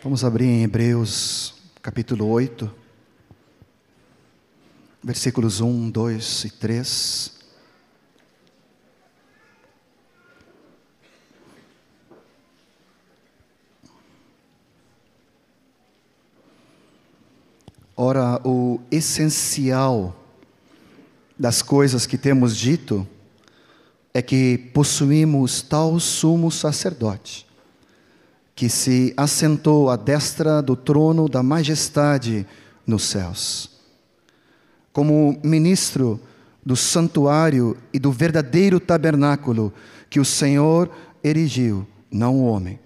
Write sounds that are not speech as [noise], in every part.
Vamos abrir em Hebreus capítulo 8, versículos 1, 2 e 3. Ora, o essencial das coisas que temos dito é que possuímos tal sumo sacerdote que se assentou à destra do trono da majestade nos céus. Como ministro do santuário e do verdadeiro tabernáculo que o Senhor erigiu, não o homem.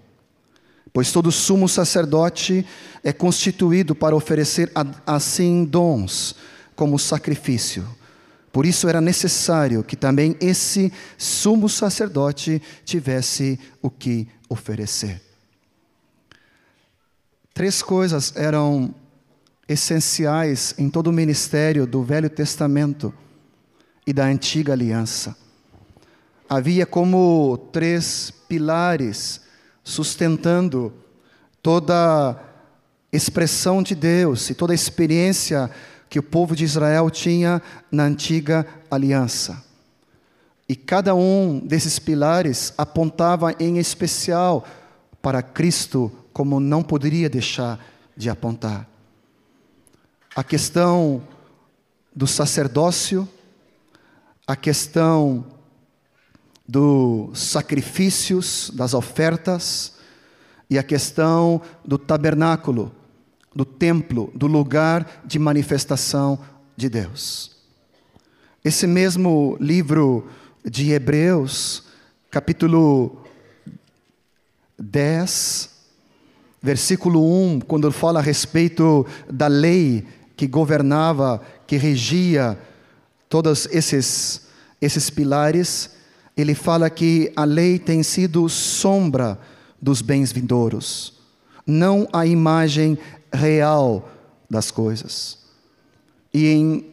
Pois todo sumo sacerdote é constituído para oferecer assim dons como sacrifício. Por isso era necessário que também esse sumo sacerdote tivesse o que oferecer. Três coisas eram essenciais em todo o ministério do Velho Testamento e da Antiga Aliança. Havia como três pilares sustentando toda expressão de Deus e toda experiência que o povo de Israel tinha na antiga aliança. E cada um desses pilares apontava em especial para Cristo como não poderia deixar de apontar. A questão do sacerdócio, a questão dos sacrifícios, das ofertas, e a questão do tabernáculo, do templo, do lugar de manifestação de Deus. Esse mesmo livro de Hebreus, capítulo 10, versículo 1, quando ele fala a respeito da lei que governava, que regia todos esses, esses pilares, ele fala que a lei tem sido sombra dos bens vindouros, não a imagem real das coisas. E em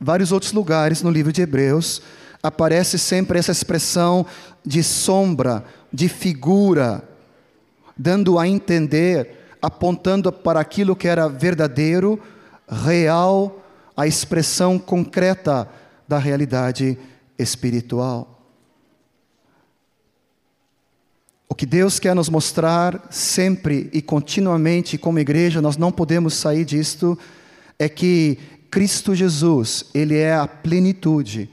vários outros lugares no livro de Hebreus, aparece sempre essa expressão de sombra, de figura, dando a entender, apontando para aquilo que era verdadeiro, real, a expressão concreta da realidade espiritual. O que Deus quer nos mostrar sempre e continuamente como igreja, nós não podemos sair disto, é que Cristo Jesus, Ele é a plenitude,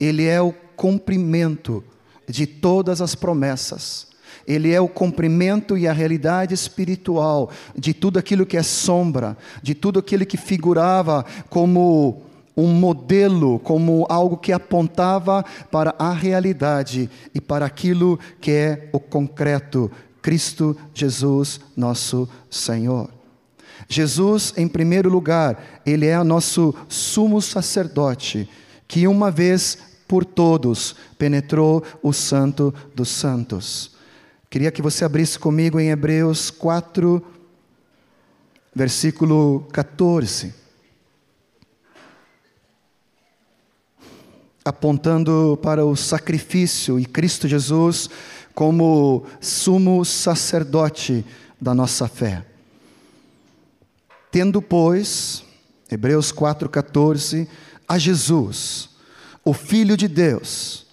Ele é o cumprimento de todas as promessas. Ele é o cumprimento e a realidade espiritual de tudo aquilo que é sombra, de tudo aquilo que figurava como um modelo, como algo que apontava para a realidade e para aquilo que é o concreto, Cristo Jesus, nosso Senhor. Jesus, em primeiro lugar, ele é o nosso sumo sacerdote, que uma vez por todos penetrou o Santo dos Santos. Queria que você abrisse comigo em Hebreus 4, versículo 14. Apontando para o sacrifício e Cristo Jesus como sumo sacerdote da nossa fé. Tendo, pois, Hebreus 4,14, a Jesus, o Filho de Deus,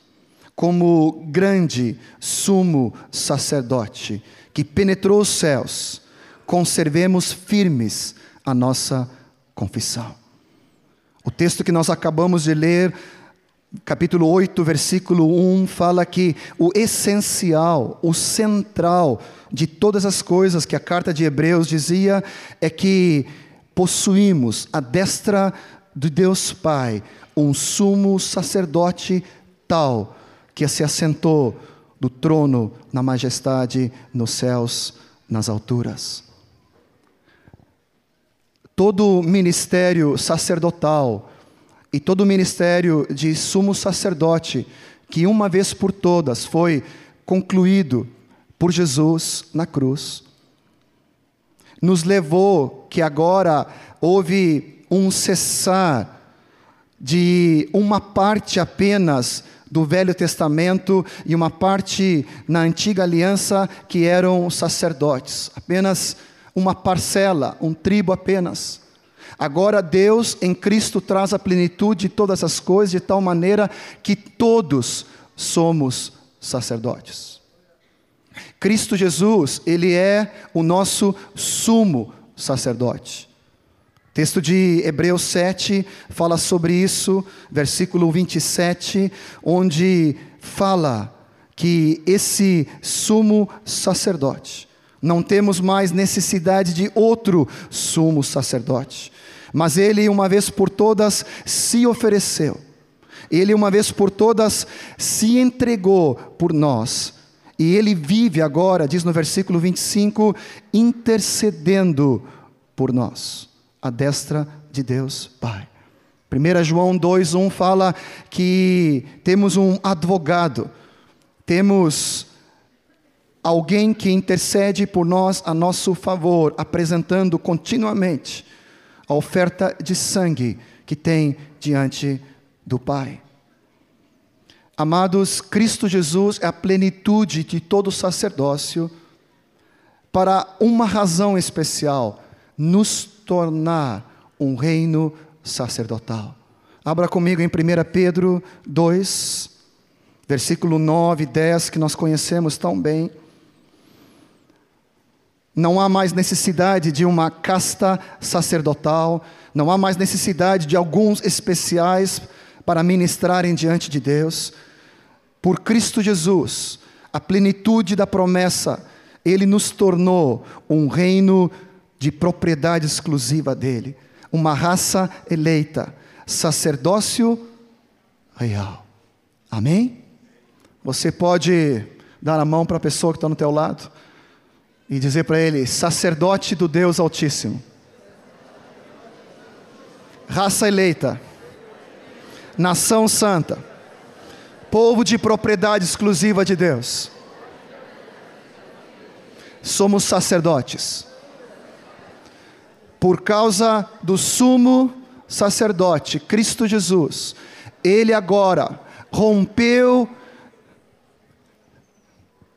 como grande sumo sacerdote que penetrou os céus, conservemos firmes a nossa confissão. O texto que nós acabamos de ler, capítulo 8, versículo 1, fala que o essencial, o central de todas as coisas que a carta de Hebreus dizia é que possuímos a destra de Deus Pai um sumo sacerdote tal que se assentou do trono na majestade nos céus, nas alturas. Todo ministério sacerdotal e todo ministério de sumo sacerdote, que uma vez por todas foi concluído por Jesus na cruz, nos levou que agora houve um cessar de uma parte apenas do Velho Testamento e uma parte na antiga aliança que eram sacerdotes. Apenas uma parcela, um tribo apenas. Agora Deus em Cristo traz a plenitude de todas as coisas de tal maneira que todos somos sacerdotes. Cristo Jesus, ele é o nosso sumo sacerdote. Texto de Hebreus 7 fala sobre isso, versículo 27, onde fala que esse sumo sacerdote, não temos mais necessidade de outro sumo sacerdote, mas ele, uma vez por todas, se ofereceu, ele, uma vez por todas, se entregou por nós, e ele vive agora, diz no versículo 25, intercedendo por nós, a destra de Deus Pai. 1 João 2,1 fala que temos um advogado, temos alguém que intercede por nós a nosso favor, apresentando continuamente a oferta de sangue que tem diante do Pai. Amados, Cristo Jesus é a plenitude de todo sacerdócio para uma razão especial: nos tornar um reino sacerdotal. Abra comigo em 1 Pedro 2, versículo 9 e 10, que nós conhecemos tão bem. Não há mais necessidade de uma casta sacerdotal, não há mais necessidade de alguns especiais para ministrarem diante de Deus. Por Cristo Jesus, a plenitude da promessa, Ele nos tornou um reino de propriedade exclusiva dEle, uma raça eleita, sacerdócio real. Amém? Você pode dar a mão para a pessoa que está no teu lado e dizer para ele: sacerdote do Deus Altíssimo, raça eleita, nação santa, povo de propriedade exclusiva de Deus. Somos sacerdotes. Por causa do sumo sacerdote, Cristo Jesus, ele agora rompeu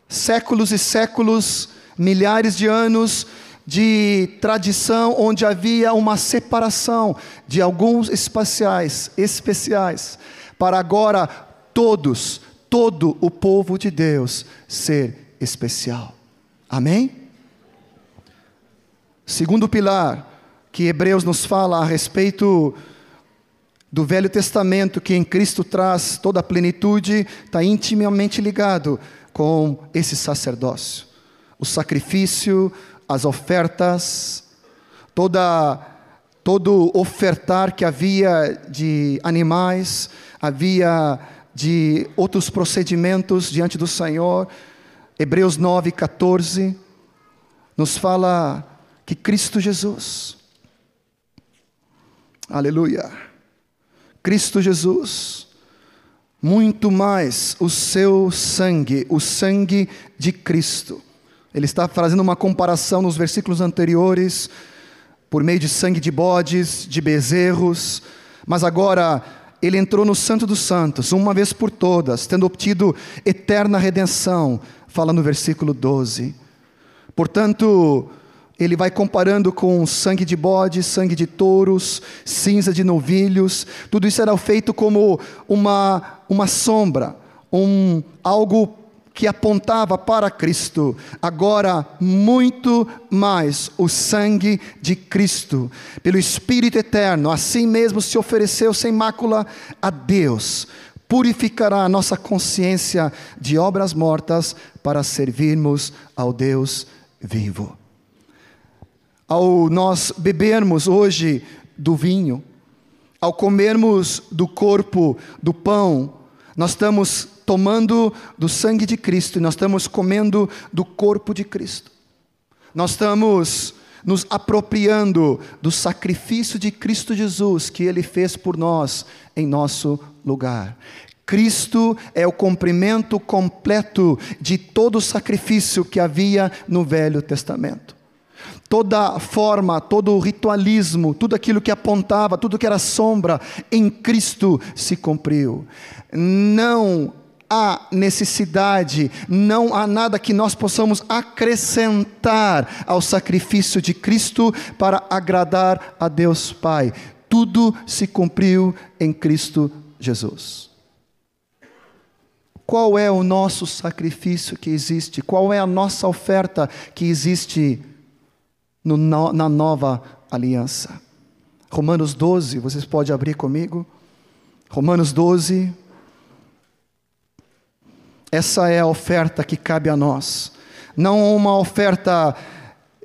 séculos e séculos milhares de anos de tradição onde havia uma separação de alguns espaciais especiais para agora todos, todo o povo de Deus ser especial. Amém? Segundo pilar que Hebreus nos fala a respeito do Velho Testamento, que em Cristo traz toda a plenitude, está intimamente ligado com esse sacerdócio o sacrifício, as ofertas, toda, todo ofertar que havia de animais, havia de outros procedimentos diante do Senhor. Hebreus 9, 14 nos fala que Cristo Jesus, aleluia, Cristo Jesus, muito mais o seu sangue, o sangue de Cristo, ele está fazendo uma comparação nos versículos anteriores, por meio de sangue de bodes, de bezerros, mas agora ele entrou no Santo dos Santos, uma vez por todas, tendo obtido eterna redenção, fala no versículo 12. Portanto, ele vai comparando com sangue de bode, sangue de touros, cinza de novilhos, tudo isso era feito como uma, uma sombra, um, algo que apontava para Cristo, agora muito mais o sangue de Cristo, pelo Espírito eterno, assim mesmo se ofereceu sem mácula a Deus, purificará a nossa consciência de obras mortas para servirmos ao Deus vivo. Ao nós bebermos hoje do vinho, ao comermos do corpo, do pão, nós estamos tomando do sangue de Cristo e nós estamos comendo do corpo de Cristo. Nós estamos nos apropriando do sacrifício de Cristo Jesus que ele fez por nós em nosso lugar. Cristo é o cumprimento completo de todo o sacrifício que havia no Velho Testamento. Toda forma, todo ritualismo, tudo aquilo que apontava, tudo que era sombra, em Cristo se cumpriu. Não há necessidade, não há nada que nós possamos acrescentar ao sacrifício de Cristo para agradar a Deus Pai. Tudo se cumpriu em Cristo Jesus. Qual é o nosso sacrifício que existe? Qual é a nossa oferta que existe no, na nova aliança? Romanos 12, vocês podem abrir comigo? Romanos 12. Essa é a oferta que cabe a nós. Não uma oferta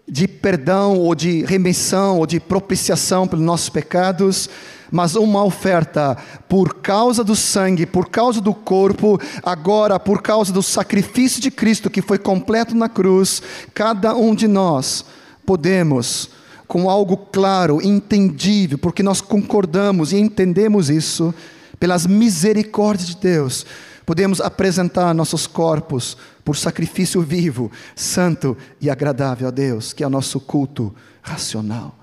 de perdão ou de remissão ou de propiciação pelos nossos pecados, mas uma oferta por causa do sangue, por causa do corpo, agora por causa do sacrifício de Cristo que foi completo na cruz, cada um de nós podemos, com algo claro, entendível, porque nós concordamos e entendemos isso, pelas misericórdias de Deus, podemos apresentar nossos corpos por sacrifício vivo, santo e agradável a Deus, que é o nosso culto racional.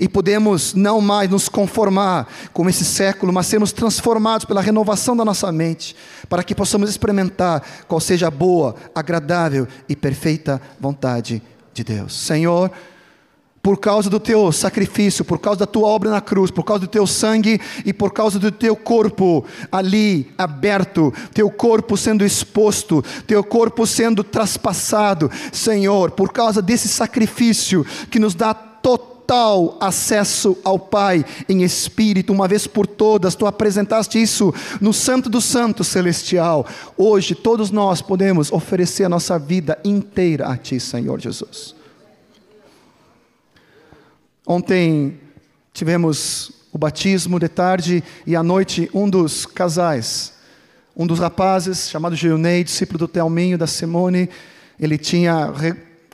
E podemos não mais nos conformar com esse século, mas sermos transformados pela renovação da nossa mente, para que possamos experimentar qual seja a boa, agradável e perfeita vontade de Deus. Senhor, por causa do teu sacrifício, por causa da tua obra na cruz, por causa do teu sangue e por causa do teu corpo ali aberto, teu corpo sendo exposto, teu corpo sendo traspassado, Senhor, por causa desse sacrifício que nos dá total total acesso ao Pai em espírito, uma vez por todas. Tu apresentaste isso no Santo do Santo Celestial. Hoje, todos nós podemos oferecer a nossa vida inteira a Ti, Senhor Jesus. Ontem tivemos o batismo de tarde e à noite um dos casais, um dos rapazes, chamado Gilney, discípulo do Telminho, da Simone, ele tinha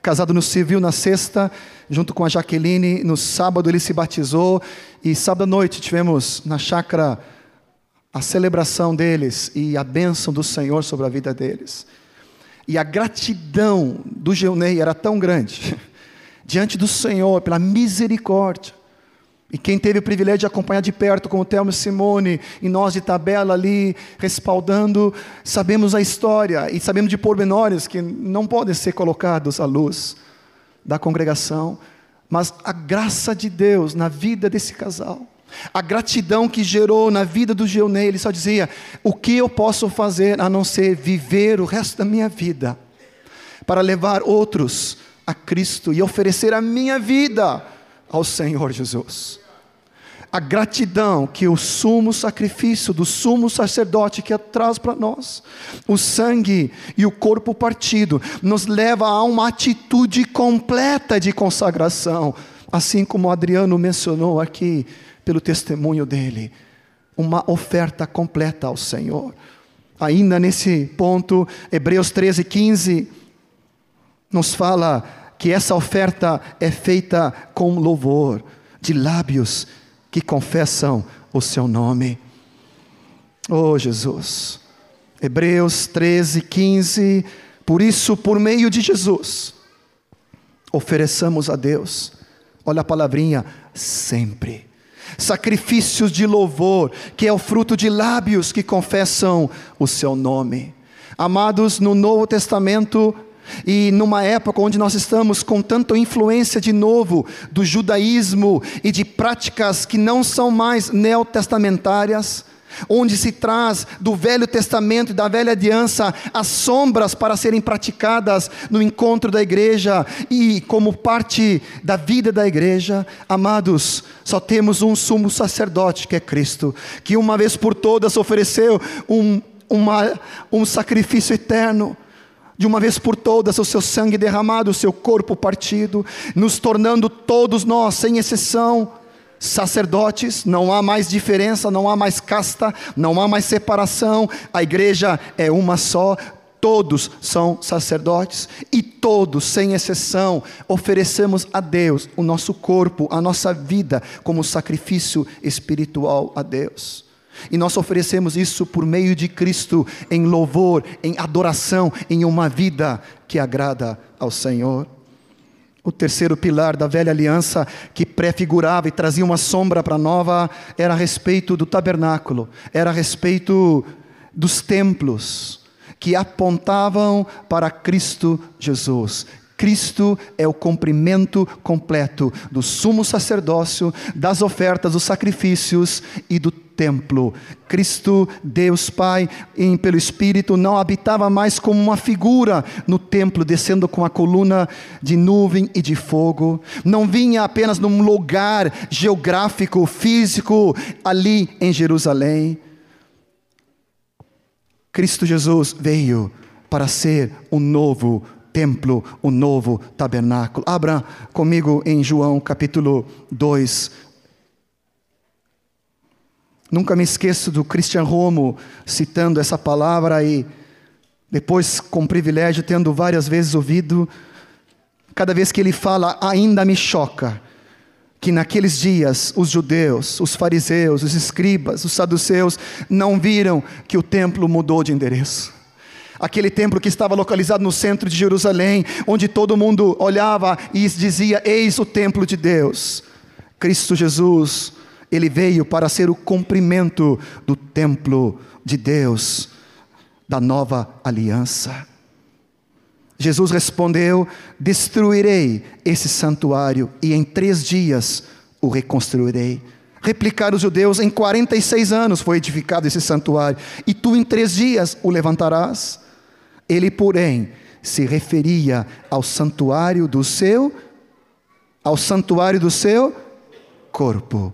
casado no civil na sexta, junto com a Jaqueline. No sábado ele se batizou e sábado à noite tivemos na chácara a celebração deles e a bênção do Senhor sobre a vida deles. E a gratidão do Geunei era tão grande [laughs] diante do Senhor pela misericórdia e quem teve o privilégio de acompanhar de perto, como o Thelma Simone, e nós de tabela ali, respaldando, sabemos a história e sabemos de pormenores que não podem ser colocados à luz da congregação, mas a graça de Deus na vida desse casal, a gratidão que gerou na vida do Geonei, ele só dizia: o que eu posso fazer a não ser viver o resto da minha vida, para levar outros a Cristo e oferecer a minha vida ao Senhor Jesus. A gratidão que o sumo sacrifício do sumo sacerdote que traz para nós, o sangue e o corpo partido, nos leva a uma atitude completa de consagração, assim como Adriano mencionou aqui, pelo testemunho dele, uma oferta completa ao Senhor. Ainda nesse ponto, Hebreus 13, 15, nos fala que essa oferta é feita com louvor, de lábios que confessam o seu nome. Oh Jesus. Hebreus 13, 15. Por isso, por meio de Jesus, ofereçamos a Deus, olha a palavrinha, sempre. Sacrifícios de louvor, que é o fruto de lábios que confessam o seu nome. Amados, no Novo Testamento, e numa época onde nós estamos com tanta influência de novo do judaísmo e de práticas que não são mais neotestamentárias, onde se traz do Velho Testamento e da Velha Aliança as sombras para serem praticadas no encontro da igreja e como parte da vida da igreja, amados, só temos um sumo sacerdote que é Cristo, que uma vez por todas ofereceu um, uma, um sacrifício eterno de uma vez por todas o seu sangue derramado, o seu corpo partido, nos tornando todos nós, sem exceção, sacerdotes, não há mais diferença, não há mais casta, não há mais separação, a igreja é uma só, todos são sacerdotes e todos, sem exceção, oferecemos a Deus o nosso corpo, a nossa vida como sacrifício espiritual a Deus. E nós oferecemos isso por meio de Cristo, em louvor, em adoração, em uma vida que agrada ao Senhor. O terceiro pilar da velha aliança, que prefigurava e trazia uma sombra para a nova, era a respeito do tabernáculo, era a respeito dos templos. que apontavam para Cristo Jesus. Cristo é o cumprimento completo do sumo sacerdócio, das ofertas, dos sacrifícios e do templo. Cristo, Deus Pai, em, pelo Espírito, não habitava mais como uma figura no templo, descendo com a coluna de nuvem e de fogo. Não vinha apenas num lugar geográfico, físico, ali em Jerusalém. Cristo Jesus veio para ser um novo templo, o novo tabernáculo. Abra comigo em João capítulo 2. Nunca me esqueço do Christian Romo citando essa palavra e depois com privilégio tendo várias vezes ouvido, cada vez que ele fala, ainda me choca que naqueles dias os judeus, os fariseus, os escribas, os saduceus não viram que o templo mudou de endereço. Aquele templo que estava localizado no centro de Jerusalém, onde todo mundo olhava e dizia: Eis o templo de Deus. Cristo Jesus, ele veio para ser o cumprimento do templo de Deus, da nova aliança. Jesus respondeu: Destruirei esse santuário e em três dias o reconstruirei. Replicar os judeus: Em 46 anos foi edificado esse santuário, e tu em três dias o levantarás. Ele, porém, se referia ao santuário do seu ao santuário do seu corpo.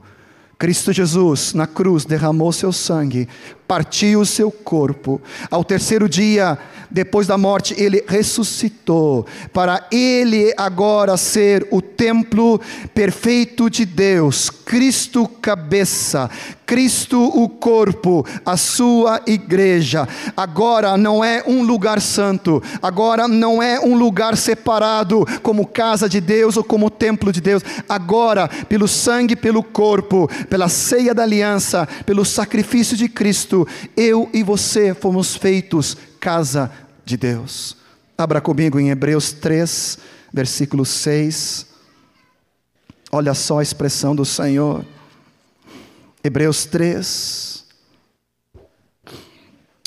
Cristo Jesus, na cruz, derramou seu sangue, partiu o seu corpo. Ao terceiro dia, depois da morte, ele ressuscitou, para ele agora ser o templo perfeito de Deus, Cristo cabeça, Cristo o corpo, a sua igreja. Agora não é um lugar santo, agora não é um lugar separado como casa de Deus ou como templo de Deus. Agora, pelo sangue, pelo corpo, pela ceia da aliança, pelo sacrifício de Cristo, eu e você fomos feitos casa de Deus. Abra comigo em Hebreus 3, versículo 6. Olha só a expressão do Senhor. Hebreus 3.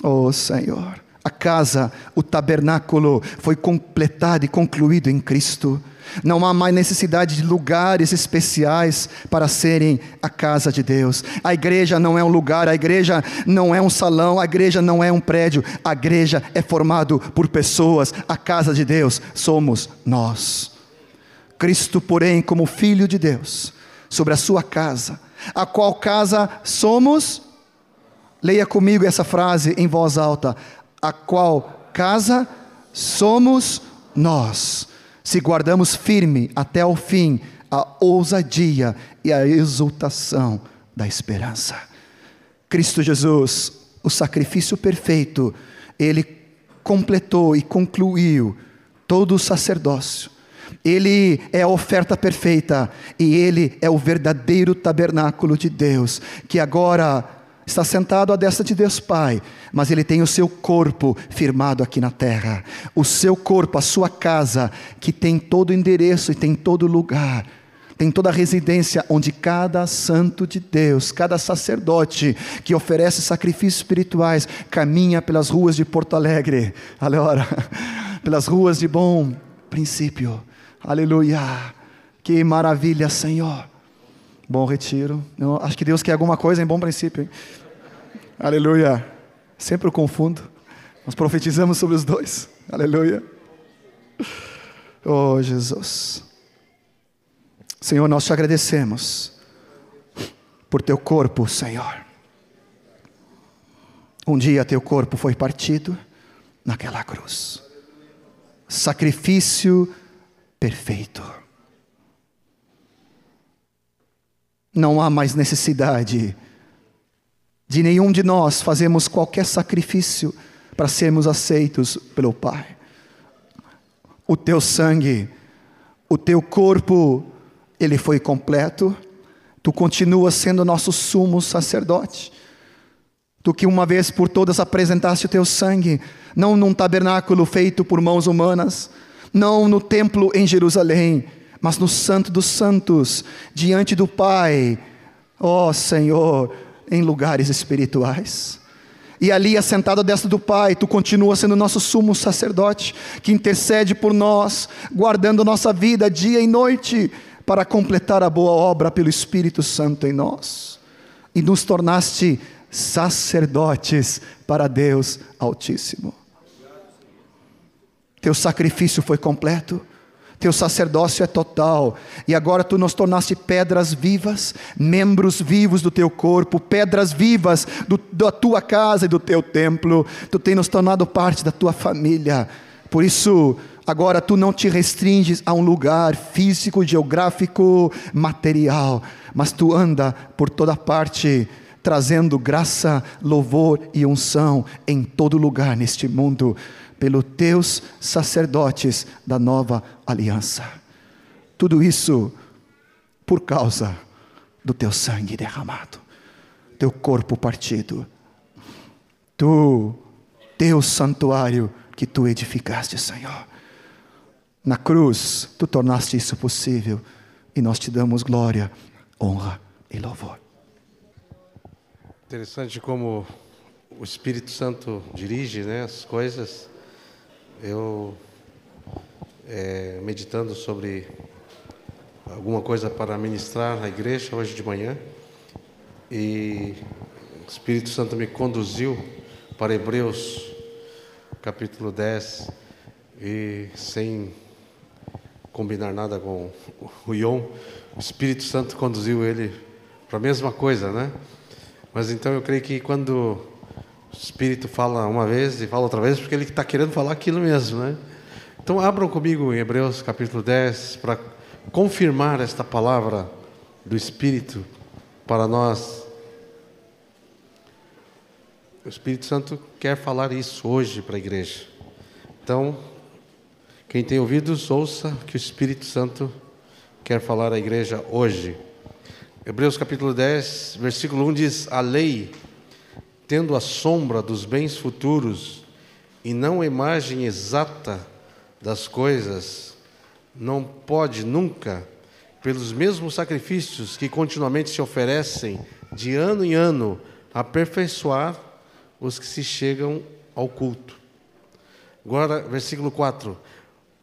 Oh Senhor, a casa, o tabernáculo foi completado e concluído em Cristo. Não há mais necessidade de lugares especiais para serem a casa de Deus. A igreja não é um lugar, a igreja não é um salão, a igreja não é um prédio. A igreja é formado por pessoas. A casa de Deus somos nós. Cristo, porém, como filho de Deus, sobre a sua casa, a qual casa somos? Leia comigo essa frase em voz alta. A qual casa somos nós? Se guardamos firme até o fim a ousadia e a exultação da esperança. Cristo Jesus, o sacrifício perfeito, ele completou e concluiu todo o sacerdócio. Ele é a oferta perfeita e ele é o verdadeiro tabernáculo de Deus, que agora está sentado à destra de Deus Pai, mas ele tem o seu corpo firmado aqui na terra. O seu corpo, a sua casa, que tem todo endereço e tem todo lugar. Tem toda a residência onde cada santo de Deus, cada sacerdote que oferece sacrifícios espirituais, caminha pelas ruas de Porto Alegre, [laughs] aleluia, pelas ruas de bom princípio, aleluia, que maravilha, Senhor. Bom retiro. Eu acho que Deus quer alguma coisa em bom princípio. Hein? Aleluia. Sempre eu confundo. Nós profetizamos sobre os dois. Aleluia. Oh, Jesus. Senhor, nós te agradecemos por teu corpo, Senhor. Um dia teu corpo foi partido naquela cruz. Sacrifício perfeito não há mais necessidade de nenhum de nós fazermos qualquer sacrifício para sermos aceitos pelo Pai. O teu sangue, o teu corpo, ele foi completo. Tu continuas sendo nosso sumo sacerdote. Tu que uma vez por todas apresentaste o teu sangue, não num tabernáculo feito por mãos humanas, não no templo em Jerusalém, mas no Santo dos Santos, diante do Pai, ó oh, Senhor, em lugares espirituais. E ali, assentado à destra do Pai, tu continua sendo nosso sumo sacerdote, que intercede por nós, guardando nossa vida dia e noite, para completar a boa obra pelo Espírito Santo em nós. E nos tornaste sacerdotes para Deus Altíssimo. Teu sacrifício foi completo teu sacerdócio é total, e agora tu nos tornaste pedras vivas, membros vivos do teu corpo, pedras vivas do, da tua casa e do teu templo, tu tens nos tornado parte da tua família, por isso, agora tu não te restringes a um lugar físico, geográfico, material, mas tu anda por toda parte, trazendo graça, louvor e unção em todo lugar neste mundo pelos teus sacerdotes da nova aliança. Tudo isso por causa do teu sangue derramado, teu corpo partido, tu, teu santuário que tu edificaste, Senhor. Na cruz, tu tornaste isso possível e nós te damos glória, honra e louvor. Interessante como o Espírito Santo dirige né, as coisas eu, é, meditando sobre alguma coisa para ministrar na igreja hoje de manhã, e o Espírito Santo me conduziu para Hebreus, capítulo 10, e sem combinar nada com o Ion, o Espírito Santo conduziu ele para a mesma coisa, né? Mas então eu creio que quando o Espírito fala uma vez e fala outra vez, porque ele está querendo falar aquilo mesmo, né? Então abram comigo em Hebreus capítulo 10 para confirmar esta palavra do Espírito para nós. O Espírito Santo quer falar isso hoje para a igreja. Então, quem tem ouvidos, ouça que o Espírito Santo quer falar à igreja hoje. Hebreus capítulo 10, versículo 1 diz: A lei tendo a sombra dos bens futuros e não a imagem exata das coisas, não pode nunca, pelos mesmos sacrifícios que continuamente se oferecem de ano em ano, aperfeiçoar os que se chegam ao culto. Agora, versículo 4.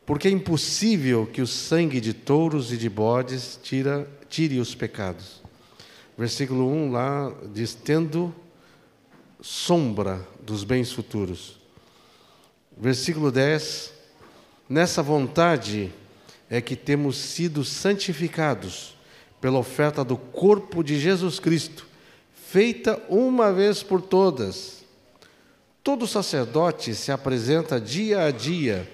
Porque é impossível que o sangue de touros e de bodes tira, tire os pecados. Versículo 1 lá diz: Tendo sombra dos bens futuros. Versículo 10: Nessa vontade é que temos sido santificados pela oferta do corpo de Jesus Cristo, feita uma vez por todas. Todo sacerdote se apresenta dia a dia,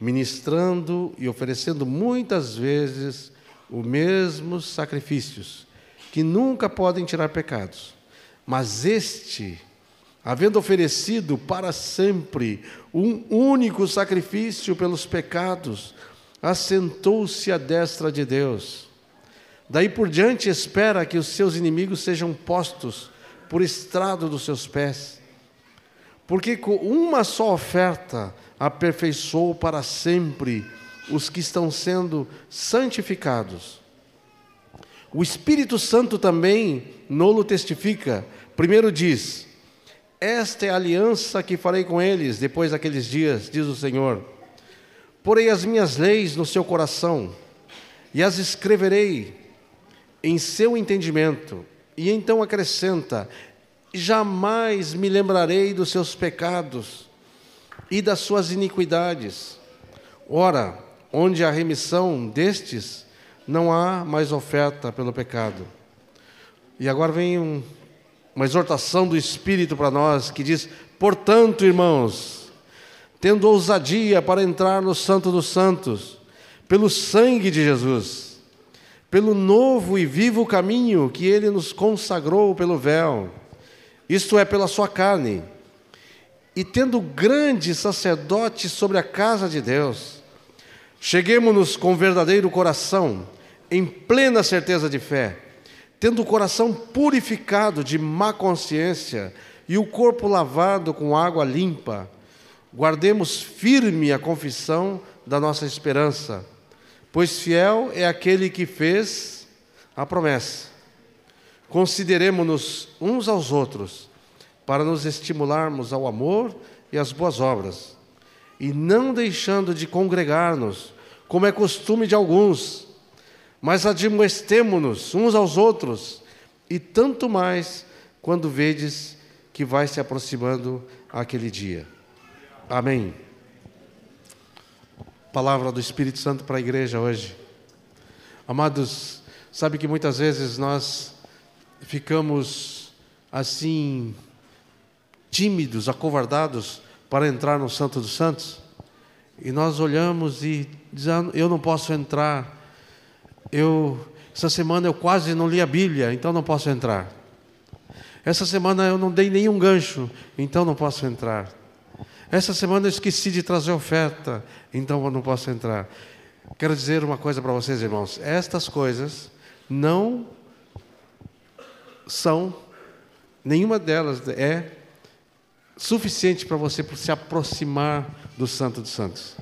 ministrando e oferecendo muitas vezes os mesmos sacrifícios, que nunca podem tirar pecados. Mas este havendo oferecido para sempre um único sacrifício pelos pecados, assentou-se à destra de Deus. Daí por diante espera que os seus inimigos sejam postos por estrado dos seus pés. Porque com uma só oferta aperfeiçoou para sempre os que estão sendo santificados. O Espírito Santo também nolo testifica. Primeiro diz: esta é a aliança que farei com eles depois daqueles dias, diz o Senhor. Porei as minhas leis no seu coração e as escreverei em seu entendimento. E então acrescenta: jamais me lembrarei dos seus pecados e das suas iniquidades. Ora, onde há remissão destes, não há mais oferta pelo pecado. E agora vem um uma exortação do Espírito para nós que diz: portanto, irmãos, tendo ousadia para entrar no Santo dos Santos, pelo sangue de Jesus, pelo novo e vivo caminho que ele nos consagrou pelo véu, isto é, pela sua carne, e tendo grande sacerdote sobre a casa de Deus, cheguemos-nos com verdadeiro coração, em plena certeza de fé tendo o coração purificado de má consciência e o corpo lavado com água limpa, guardemos firme a confissão da nossa esperança, pois fiel é aquele que fez a promessa. Consideremos-nos uns aos outros para nos estimularmos ao amor e às boas obras, e não deixando de congregar-nos, como é costume de alguns, mas admoestemo-nos uns aos outros, e tanto mais quando vedes que vai se aproximando aquele dia. Amém. Palavra do Espírito Santo para a igreja hoje. Amados, sabe que muitas vezes nós ficamos assim tímidos, acovardados para entrar no Santo dos Santos? E nós olhamos e dizemos, eu não posso entrar. Eu essa semana eu quase não li a Bíblia, então não posso entrar. Essa semana eu não dei nenhum gancho, então não posso entrar. Essa semana eu esqueci de trazer oferta, então eu não posso entrar. Quero dizer uma coisa para vocês, irmãos: estas coisas não são, nenhuma delas é suficiente para você se aproximar do Santo dos Santos.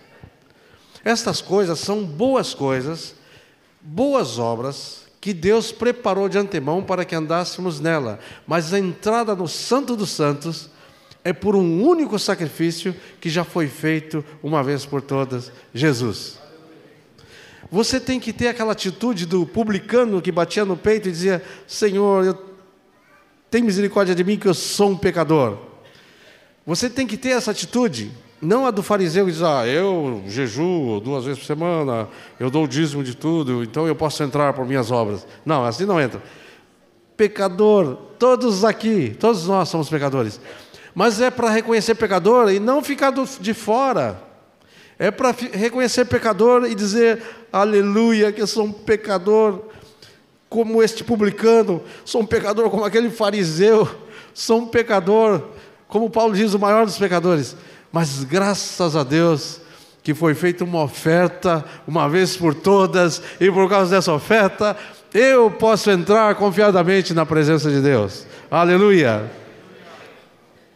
Estas coisas são boas coisas, boas obras que Deus preparou de antemão para que andássemos nela, mas a entrada no Santo dos Santos é por um único sacrifício que já foi feito uma vez por todas, Jesus. Você tem que ter aquela atitude do publicano que batia no peito e dizia: Senhor, eu, tem misericórdia de mim que eu sou um pecador. Você tem que ter essa atitude, não a do fariseu que diz: Ah, eu jejuo duas vezes por semana, eu dou o dízimo de tudo, então eu posso entrar por minhas obras. Não, assim não entra. Pecador, todos aqui, todos nós somos pecadores. Mas é para reconhecer pecador e não ficar do, de fora. É para reconhecer pecador e dizer: Aleluia, que eu sou um pecador como este publicano, sou um pecador como aquele fariseu, sou um pecador como Paulo diz, o maior dos pecadores. Mas graças a Deus que foi feita uma oferta uma vez por todas, e por causa dessa oferta, eu posso entrar confiadamente na presença de Deus. Aleluia!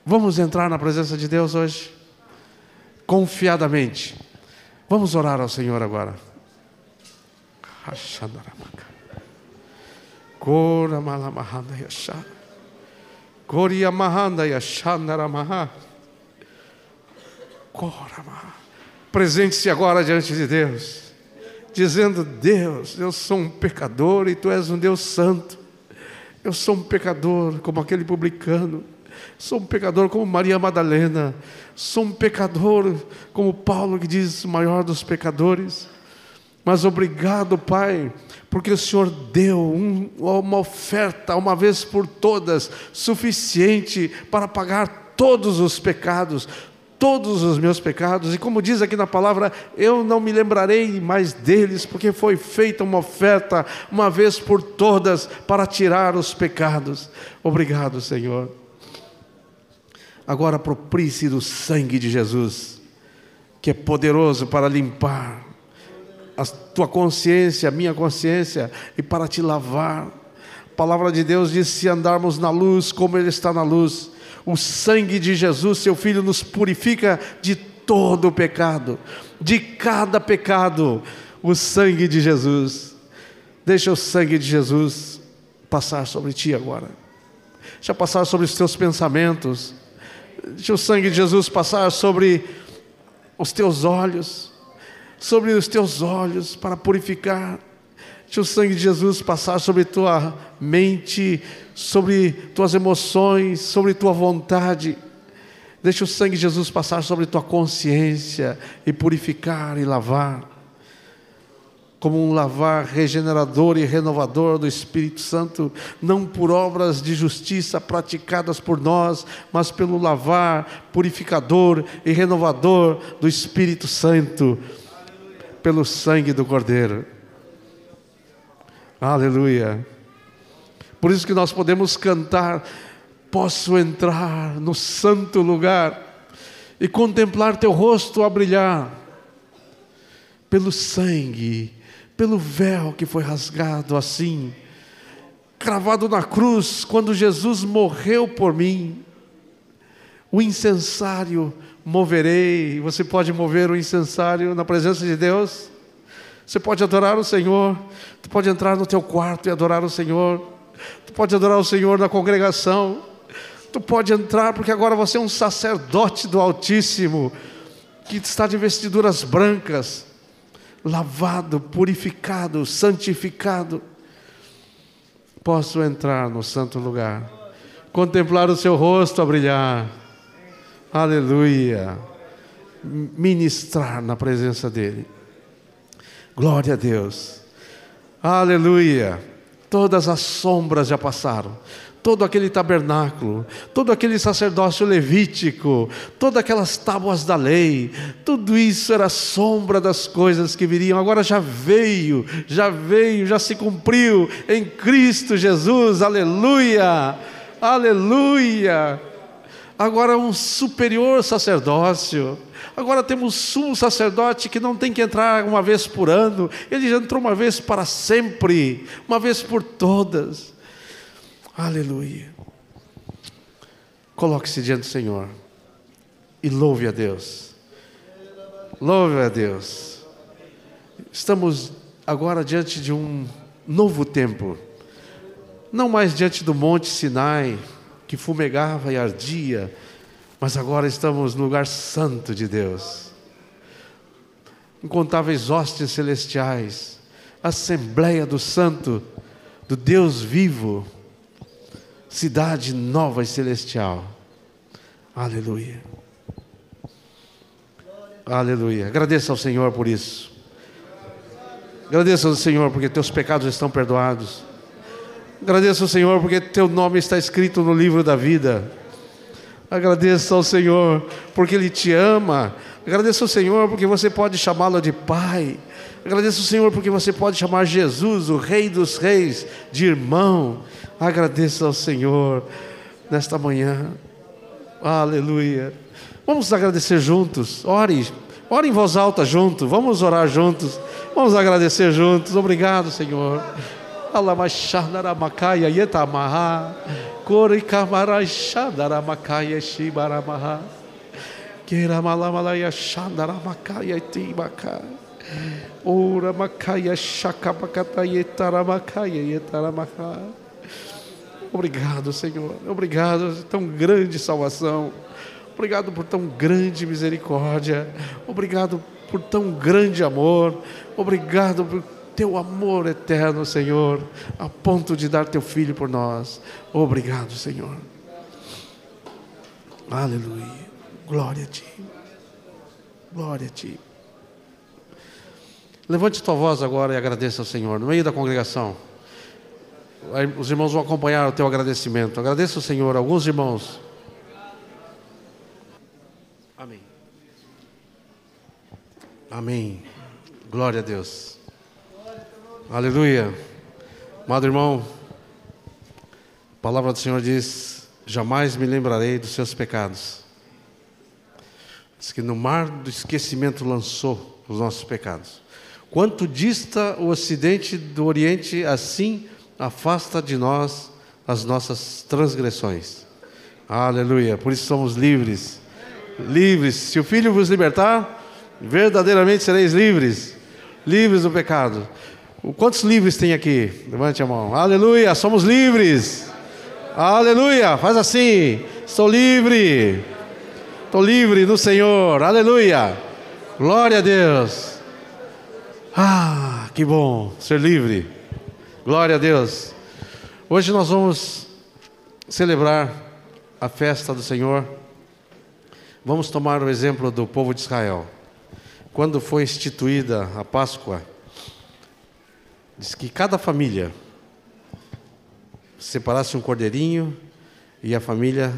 Vamos entrar na presença de Deus hoje? Confiadamente. Vamos orar ao Senhor agora. Malamahanda. Presente-se agora diante de Deus, dizendo: Deus, eu sou um pecador e tu és um Deus santo. Eu sou um pecador como aquele publicano. Sou um pecador como Maria Madalena. Sou um pecador como Paulo que diz: maior dos pecadores. Mas obrigado, Pai, porque o Senhor deu um, uma oferta, uma vez por todas, suficiente para pagar todos os pecados, todos os meus pecados, e como diz aqui na palavra, eu não me lembrarei mais deles, porque foi feita uma oferta, uma vez por todas, para tirar os pecados. Obrigado, Senhor. Agora aproprie-se do sangue de Jesus, que é poderoso para limpar a tua consciência, a minha consciência, e para te lavar. A palavra de Deus diz: se andarmos na luz, como Ele está na luz, o sangue de Jesus, seu Filho, nos purifica de todo o pecado, de cada pecado, o sangue de Jesus. Deixa o sangue de Jesus passar sobre ti agora. Deixa passar sobre os teus pensamentos. Deixa o sangue de Jesus passar sobre os teus olhos sobre os teus olhos para purificar. Deixa o sangue de Jesus passar sobre tua mente, sobre tuas emoções, sobre tua vontade. Deixa o sangue de Jesus passar sobre tua consciência e purificar e lavar. Como um lavar regenerador e renovador do Espírito Santo, não por obras de justiça praticadas por nós, mas pelo lavar purificador e renovador do Espírito Santo pelo sangue do Cordeiro. Aleluia. Por isso que nós podemos cantar: Posso entrar no santo lugar e contemplar teu rosto a brilhar, pelo sangue, pelo véu que foi rasgado assim, cravado na cruz, quando Jesus morreu por mim. O incensário moverei. Você pode mover o incensário na presença de Deus. Você pode adorar o Senhor. Tu pode entrar no teu quarto e adorar o Senhor. Tu pode adorar o Senhor na congregação. Tu pode entrar porque agora você é um sacerdote do Altíssimo, que está de vestiduras brancas, lavado, purificado, santificado. Posso entrar no santo lugar, contemplar o seu rosto a brilhar. Aleluia. Ministrar na presença dEle. Glória a Deus. Aleluia. Todas as sombras já passaram todo aquele tabernáculo, todo aquele sacerdócio levítico, todas aquelas tábuas da lei, tudo isso era sombra das coisas que viriam. Agora já veio, já veio, já se cumpriu em Cristo Jesus. Aleluia! Aleluia! Agora um superior sacerdócio. Agora temos sumo sacerdote que não tem que entrar uma vez por ano, ele já entrou uma vez para sempre, uma vez por todas. Aleluia. Coloque-se diante do Senhor e louve a Deus. Louve a Deus. Estamos agora diante de um novo tempo. Não mais diante do Monte Sinai, que fumegava e ardia, mas agora estamos no lugar santo de Deus. Incontáveis hostes celestiais, Assembleia do Santo, do Deus vivo cidade nova e celestial. Aleluia. Aleluia. Agradeça ao Senhor por isso. Agradeça ao Senhor porque teus pecados estão perdoados. Agradeça ao Senhor porque teu nome está escrito no livro da vida. Agradeça ao Senhor porque Ele te ama. Agradeça ao Senhor porque você pode chamá-lo de Pai. Agradeça ao Senhor porque você pode chamar Jesus, o Rei dos Reis, de irmão. Agradeça ao Senhor nesta manhã. Aleluia. Vamos agradecer juntos. Ore, ore em voz alta junto. Vamos orar juntos. Vamos agradecer juntos. Obrigado, Senhor. Alamachandaramakaia yetamaha. Korikamarachandaramakaia shibaramaha. Keramalamalaya chandaramakaia timaka. Ora chacapacata yetaramacaia yetaramakaia. Obrigado, Senhor. Obrigado, tão grande salvação. Obrigado por tão grande misericórdia. Obrigado por tão grande amor. Obrigado por teu amor eterno, Senhor, a ponto de dar teu filho por nós. Obrigado, Senhor. Aleluia. Glória a ti. Glória a ti. Levante tua voz agora e agradeça ao Senhor no meio da congregação. Os irmãos vão acompanhar o teu agradecimento. Agradeça ao Senhor, alguns irmãos. Amém. Amém. Glória a Deus. Aleluia. Amado irmão, a palavra do Senhor diz: Jamais me lembrarei dos seus pecados. Diz que no mar do esquecimento lançou os nossos pecados. Quanto dista o ocidente do oriente, assim afasta de nós as nossas transgressões. Aleluia. Por isso somos livres. Livres. Se o Filho vos libertar, verdadeiramente sereis livres. Livres do pecado. Quantos livres tem aqui? Levante a mão. Aleluia. Somos livres. Aleluia. Faz assim. Estou livre. Estou livre no Senhor. Aleluia. Glória a Deus. Ah, que bom ser livre. Glória a Deus. Hoje nós vamos celebrar a festa do Senhor. Vamos tomar o exemplo do povo de Israel. Quando foi instituída a Páscoa, diz que cada família separasse um cordeirinho e a família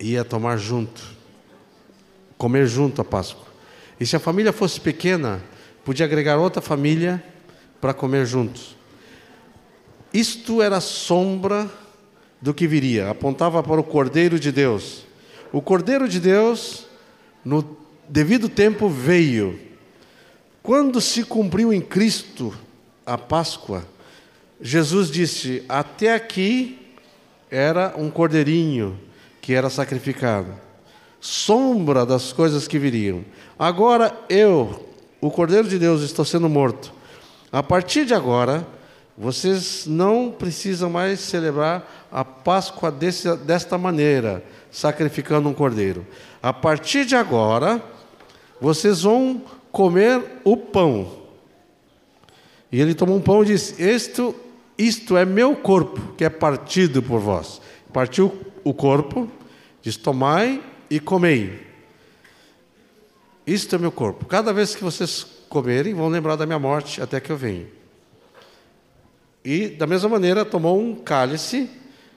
ia tomar junto, comer junto a Páscoa. E se a família fosse pequena, podia agregar outra família para comer juntos. Isto era sombra do que viria, apontava para o Cordeiro de Deus. O Cordeiro de Deus, no devido tempo, veio. Quando se cumpriu em Cristo a Páscoa, Jesus disse: Até aqui era um cordeirinho que era sacrificado, sombra das coisas que viriam. Agora eu, o Cordeiro de Deus, estou sendo morto. A partir de agora, vocês não precisam mais celebrar a Páscoa desse, desta maneira, sacrificando um cordeiro. A partir de agora, vocês vão comer o pão. E ele tomou um pão e disse: Isto, isto é meu corpo, que é partido por vós. Partiu o corpo, diz: Tomai e comei. Isto é meu corpo. Cada vez que vocês comerem, vão lembrar da minha morte até que eu venha. E, da mesma maneira, tomou um cálice,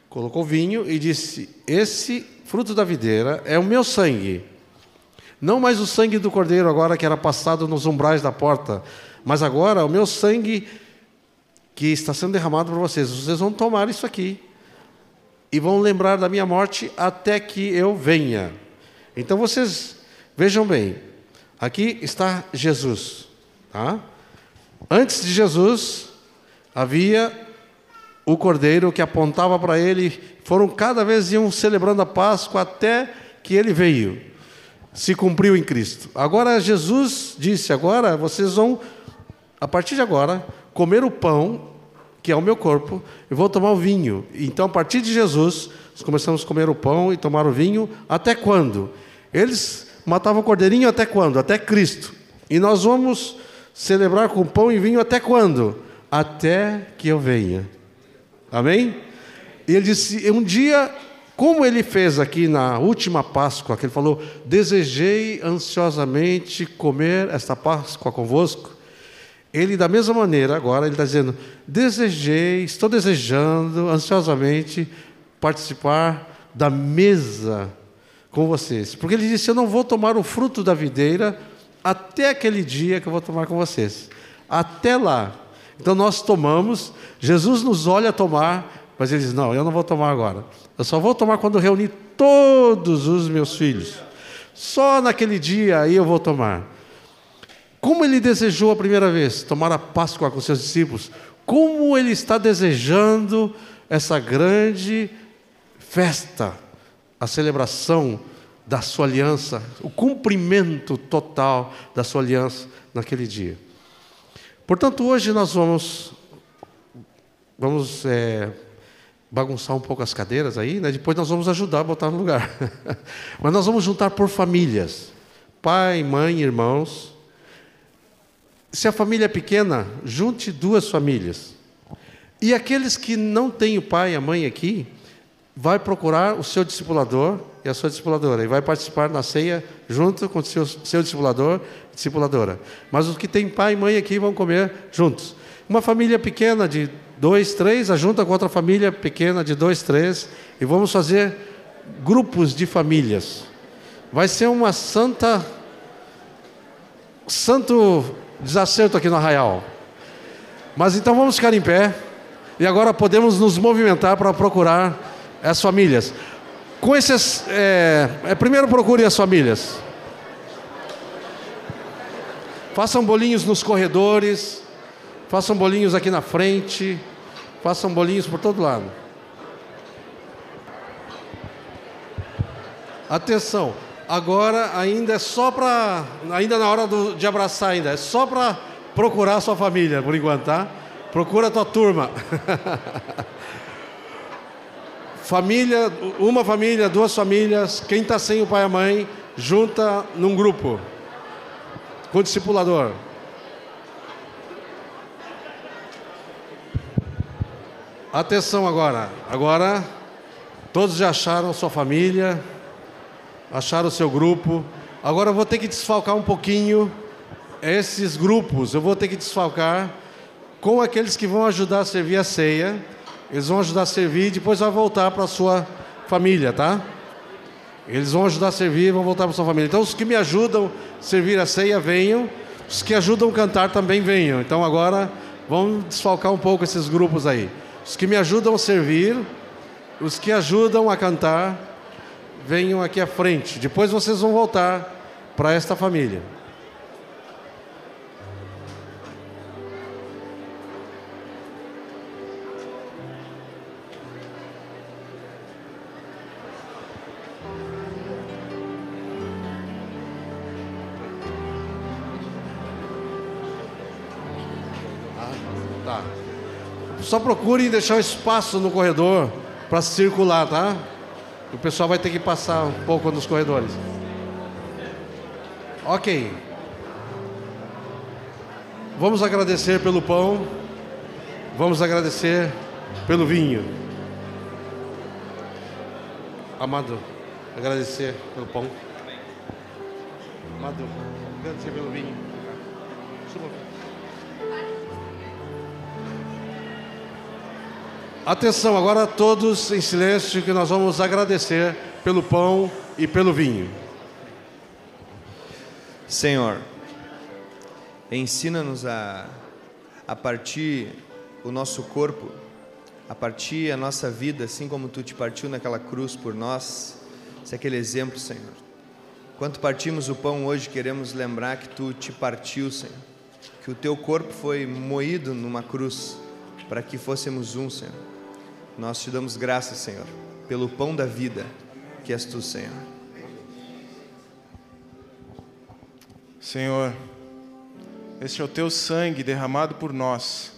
colocou vinho e disse: Esse fruto da videira é o meu sangue. Não mais o sangue do cordeiro, agora que era passado nos umbrais da porta, mas agora o meu sangue que está sendo derramado por vocês. Vocês vão tomar isso aqui e vão lembrar da minha morte até que eu venha. Então vocês vejam bem, aqui está Jesus. Tá? Antes de Jesus, havia o cordeiro que apontava para ele, foram cada vez iam celebrando a Páscoa até que ele veio. Se cumpriu em Cristo. Agora Jesus disse: agora vocês vão, a partir de agora, comer o pão, que é o meu corpo, e vou tomar o vinho. Então, a partir de Jesus, nós começamos a comer o pão e tomar o vinho. Até quando? Eles matavam o cordeirinho até quando? Até Cristo. E nós vamos celebrar com pão e vinho até quando? Até que eu venha. Amém? Ele disse: um dia, como ele fez aqui na última Páscoa, que ele falou: desejei ansiosamente comer esta Páscoa convosco. Ele, da mesma maneira, agora, ele está dizendo: desejei, estou desejando ansiosamente participar da mesa com vocês. Porque ele disse: Eu não vou tomar o fruto da videira até aquele dia que eu vou tomar com vocês. Até lá. Então nós tomamos, Jesus nos olha tomar, mas ele diz: Não, eu não vou tomar agora. Eu só vou tomar quando reunir todos os meus filhos. Só naquele dia aí eu vou tomar. Como ele desejou a primeira vez tomar a Páscoa com seus discípulos, como ele está desejando essa grande festa, a celebração da sua aliança, o cumprimento total da sua aliança naquele dia. Portanto, hoje nós vamos vamos é, bagunçar um pouco as cadeiras aí, né? depois nós vamos ajudar a botar no lugar. [laughs] Mas nós vamos juntar por famílias: pai, mãe, irmãos. Se a família é pequena, junte duas famílias. E aqueles que não têm o pai e a mãe aqui, vai procurar o seu discipulador e a sua discipuladora, e vai participar na ceia junto com o seu, seu discipulador e discipuladora. Mas os que têm pai e mãe aqui vão comer juntos. Uma família pequena de dois, três, ajunta com outra família pequena de dois, três, e vamos fazer grupos de famílias. Vai ser uma santa, santo desacerto aqui no Arraial. Mas então vamos ficar em pé, e agora podemos nos movimentar para procurar as famílias. Com esses, é, é, primeiro procure as famílias. Façam bolinhos nos corredores, façam bolinhos aqui na frente, façam bolinhos por todo lado. Atenção, agora ainda é só para, ainda na hora do, de abraçar ainda, é só para procurar a sua família por enquanto, tá? Procura a tua turma. [laughs] Família, uma família, duas famílias, quem está sem o pai e a mãe, junta num grupo, com o discipulador. Atenção agora, agora todos já acharam sua família, acharam o seu grupo. Agora eu vou ter que desfalcar um pouquinho esses grupos, eu vou ter que desfalcar com aqueles que vão ajudar a servir a ceia eles vão ajudar a servir e depois vai voltar para a sua família, tá? Eles vão ajudar a servir e vão voltar para sua família. Então, os que me ajudam a servir a ceia, venham. Os que ajudam a cantar também venham. Então, agora, vamos desfalcar um pouco esses grupos aí. Os que me ajudam a servir, os que ajudam a cantar, venham aqui à frente. Depois vocês vão voltar para esta família. Só procure deixar espaço no corredor para circular, tá? O pessoal vai ter que passar um pouco nos corredores. Ok. Vamos agradecer pelo pão. Vamos agradecer pelo vinho. Amado, agradecer pelo pão. Amado, agradecer pelo vinho. Atenção, agora todos em silêncio, que nós vamos agradecer pelo pão e pelo vinho. Senhor, ensina-nos a, a partir o nosso corpo, a partir a nossa vida, assim como tu te partiu naquela cruz por nós, se é aquele exemplo, Senhor. Enquanto partimos o pão hoje, queremos lembrar que tu te partiu, Senhor, que o teu corpo foi moído numa cruz para que fôssemos um, Senhor. Nós te damos graças, Senhor, pelo pão da vida que és tu, Senhor. Senhor, este é o teu sangue derramado por nós.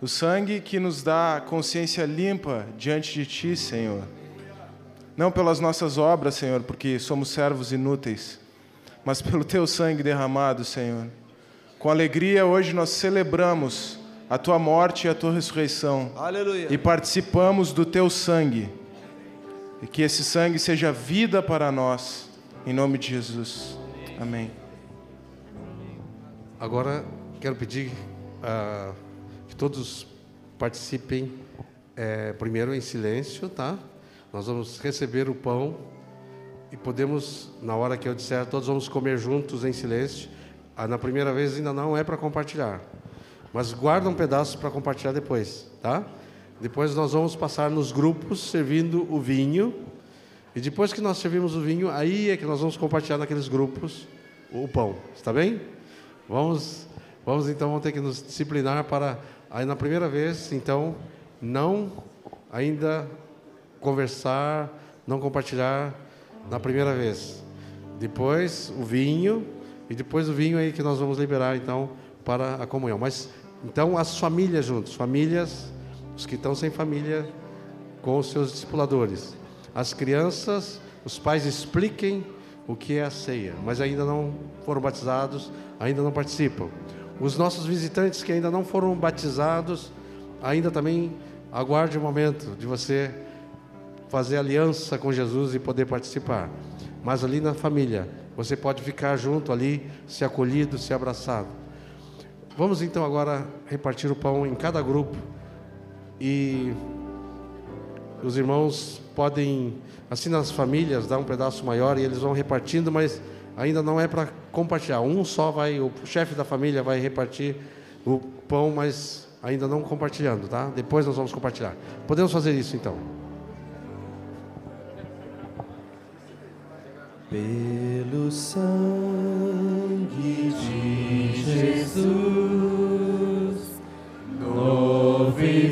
O sangue que nos dá consciência limpa diante de ti, Senhor. Não pelas nossas obras, Senhor, porque somos servos inúteis, mas pelo teu sangue derramado, Senhor. Com alegria, hoje nós celebramos a tua morte e a tua ressurreição. Aleluia. E participamos do teu sangue. E que esse sangue seja vida para nós, em nome de Jesus. Amém. Agora quero pedir uh, que todos participem é, primeiro em silêncio, tá? Nós vamos receber o pão e podemos, na hora que eu disser, todos vamos comer juntos em silêncio. Ah, na primeira vez ainda não é para compartilhar. Mas guarda um pedaço para compartilhar depois, tá? Depois nós vamos passar nos grupos servindo o vinho. E depois que nós servimos o vinho, aí é que nós vamos compartilhar naqueles grupos o pão. Está bem? Vamos, vamos então vamos ter que nos disciplinar para aí na primeira vez, então não ainda conversar, não compartilhar na primeira vez. Depois o vinho e depois o vinho aí que nós vamos liberar então para a comunhão. Mas então, as famílias juntos, famílias, os que estão sem família, com os seus discipuladores. As crianças, os pais expliquem o que é a ceia, mas ainda não foram batizados, ainda não participam. Os nossos visitantes que ainda não foram batizados, ainda também aguarde o momento de você fazer aliança com Jesus e poder participar. Mas ali na família, você pode ficar junto ali, se acolhido, se abraçado. Vamos então agora repartir o pão em cada grupo e os irmãos podem, assim nas famílias, dar um pedaço maior e eles vão repartindo, mas ainda não é para compartilhar. Um só vai, o chefe da família vai repartir o pão, mas ainda não compartilhando, tá? Depois nós vamos compartilhar. Podemos fazer isso então. Pelo sangue de Jesus, novo e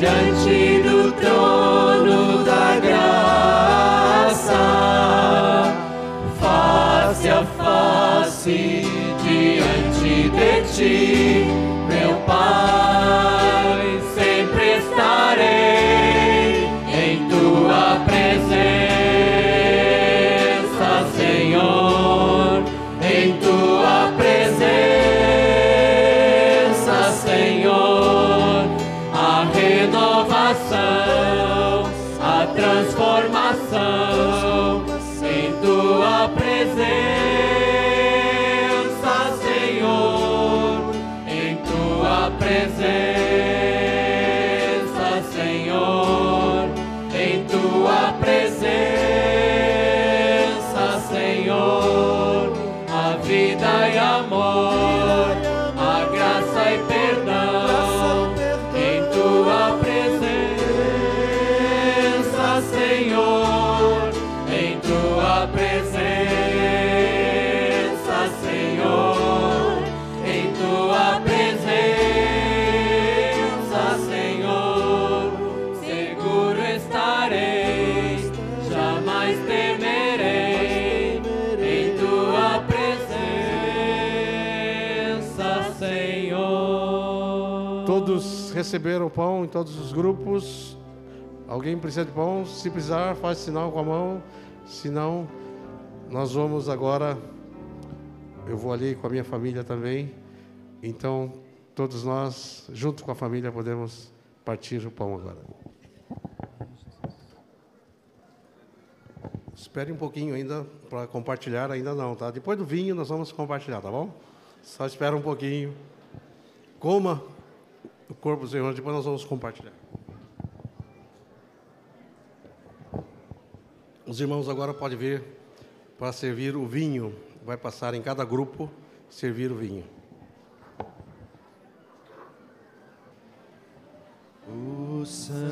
diante do trono da graça, face a face diante de ti. Receberam o pão em todos os grupos. Alguém precisa de pão? Se precisar, faz sinal com a mão. Se não, nós vamos agora. Eu vou ali com a minha família também. Então, todos nós, junto com a família, podemos partir o pão agora. Espere um pouquinho ainda para compartilhar, ainda não, tá? Depois do vinho nós vamos compartilhar, tá bom? Só espera um pouquinho. Coma o corpo do Senhor, depois nós vamos compartilhar. Os irmãos agora podem vir para servir o vinho. Vai passar em cada grupo servir o vinho. O sangue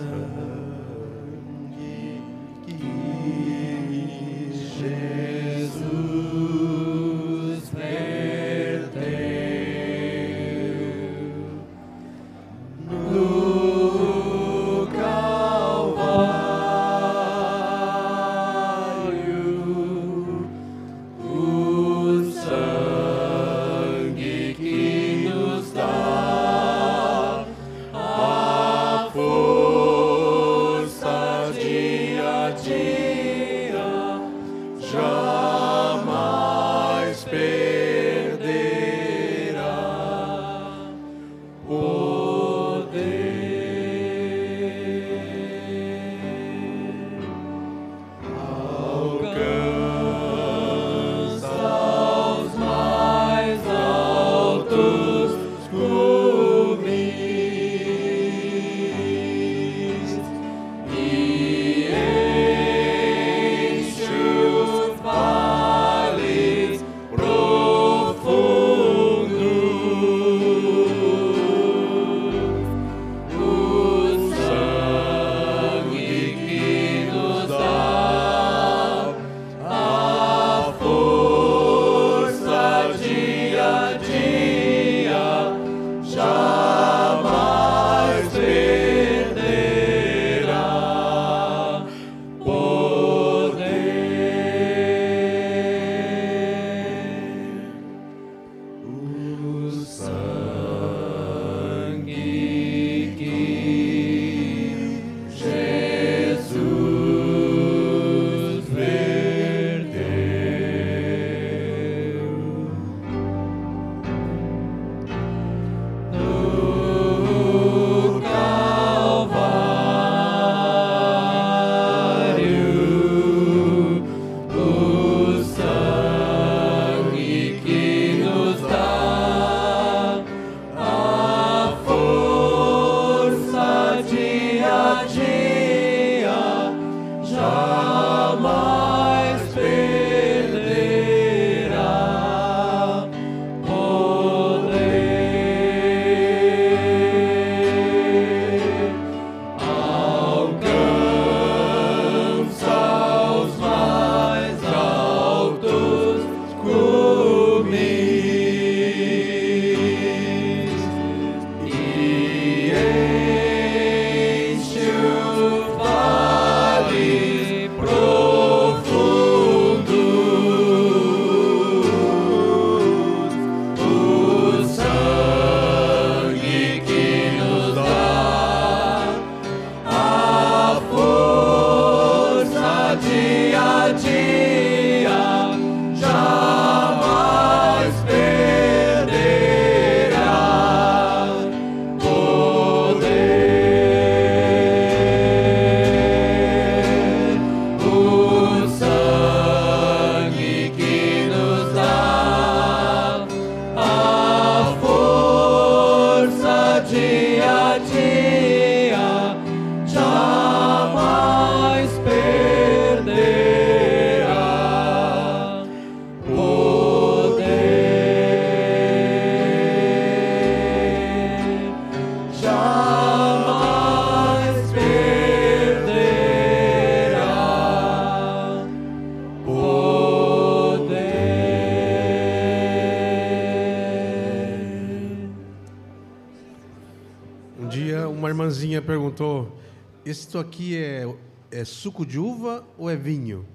Isto aqui é, é suco de uva ou é vinho?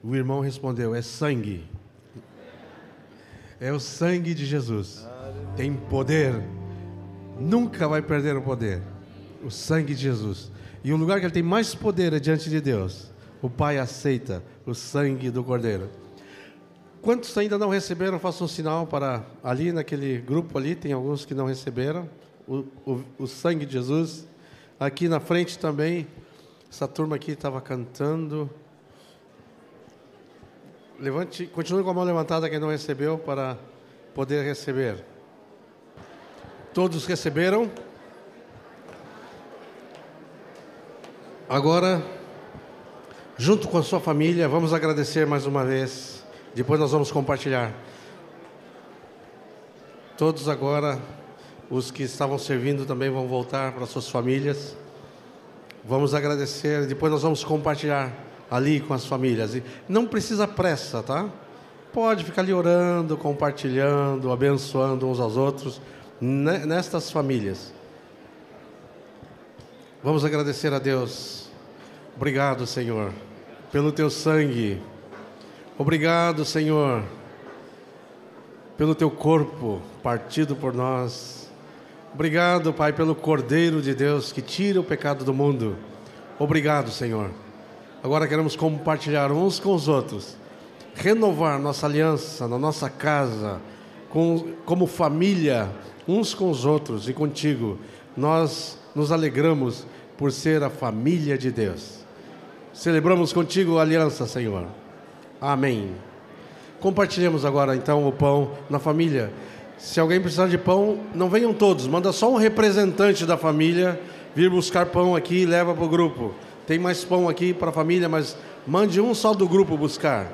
O irmão respondeu: É sangue. É o sangue de Jesus. Tem poder. nunca vai perder o poder. O sangue de Jesus. E o lugar que ele tem mais poder é diante de Deus. O Pai aceita o sangue do Cordeiro. Quantos ainda não receberam, façam um sinal para ali naquele grupo ali, tem alguns que não receberam o, o, o sangue de Jesus. Aqui na frente também, essa turma aqui estava cantando. Levante, continue com a mão levantada quem não recebeu para poder receber. Todos receberam? Agora, junto com a sua família, vamos agradecer mais uma vez. Depois nós vamos compartilhar. Todos agora, os que estavam servindo também vão voltar para suas famílias. Vamos agradecer. Depois nós vamos compartilhar ali com as famílias. E não precisa pressa, tá? Pode ficar ali orando, compartilhando, abençoando uns aos outros nestas famílias. Vamos agradecer a Deus. Obrigado, Senhor, pelo teu sangue. Obrigado, Senhor, pelo teu corpo partido por nós. Obrigado, Pai, pelo Cordeiro de Deus que tira o pecado do mundo. Obrigado, Senhor. Agora queremos compartilhar uns com os outros, renovar nossa aliança na nossa casa, com, como família, uns com os outros e contigo. Nós nos alegramos por ser a família de Deus. Celebramos contigo a aliança, Senhor. Amém. Compartilhemos agora então o pão na família. Se alguém precisar de pão, não venham todos, manda só um representante da família vir buscar pão aqui e leva para o grupo. Tem mais pão aqui para a família, mas mande um só do grupo buscar.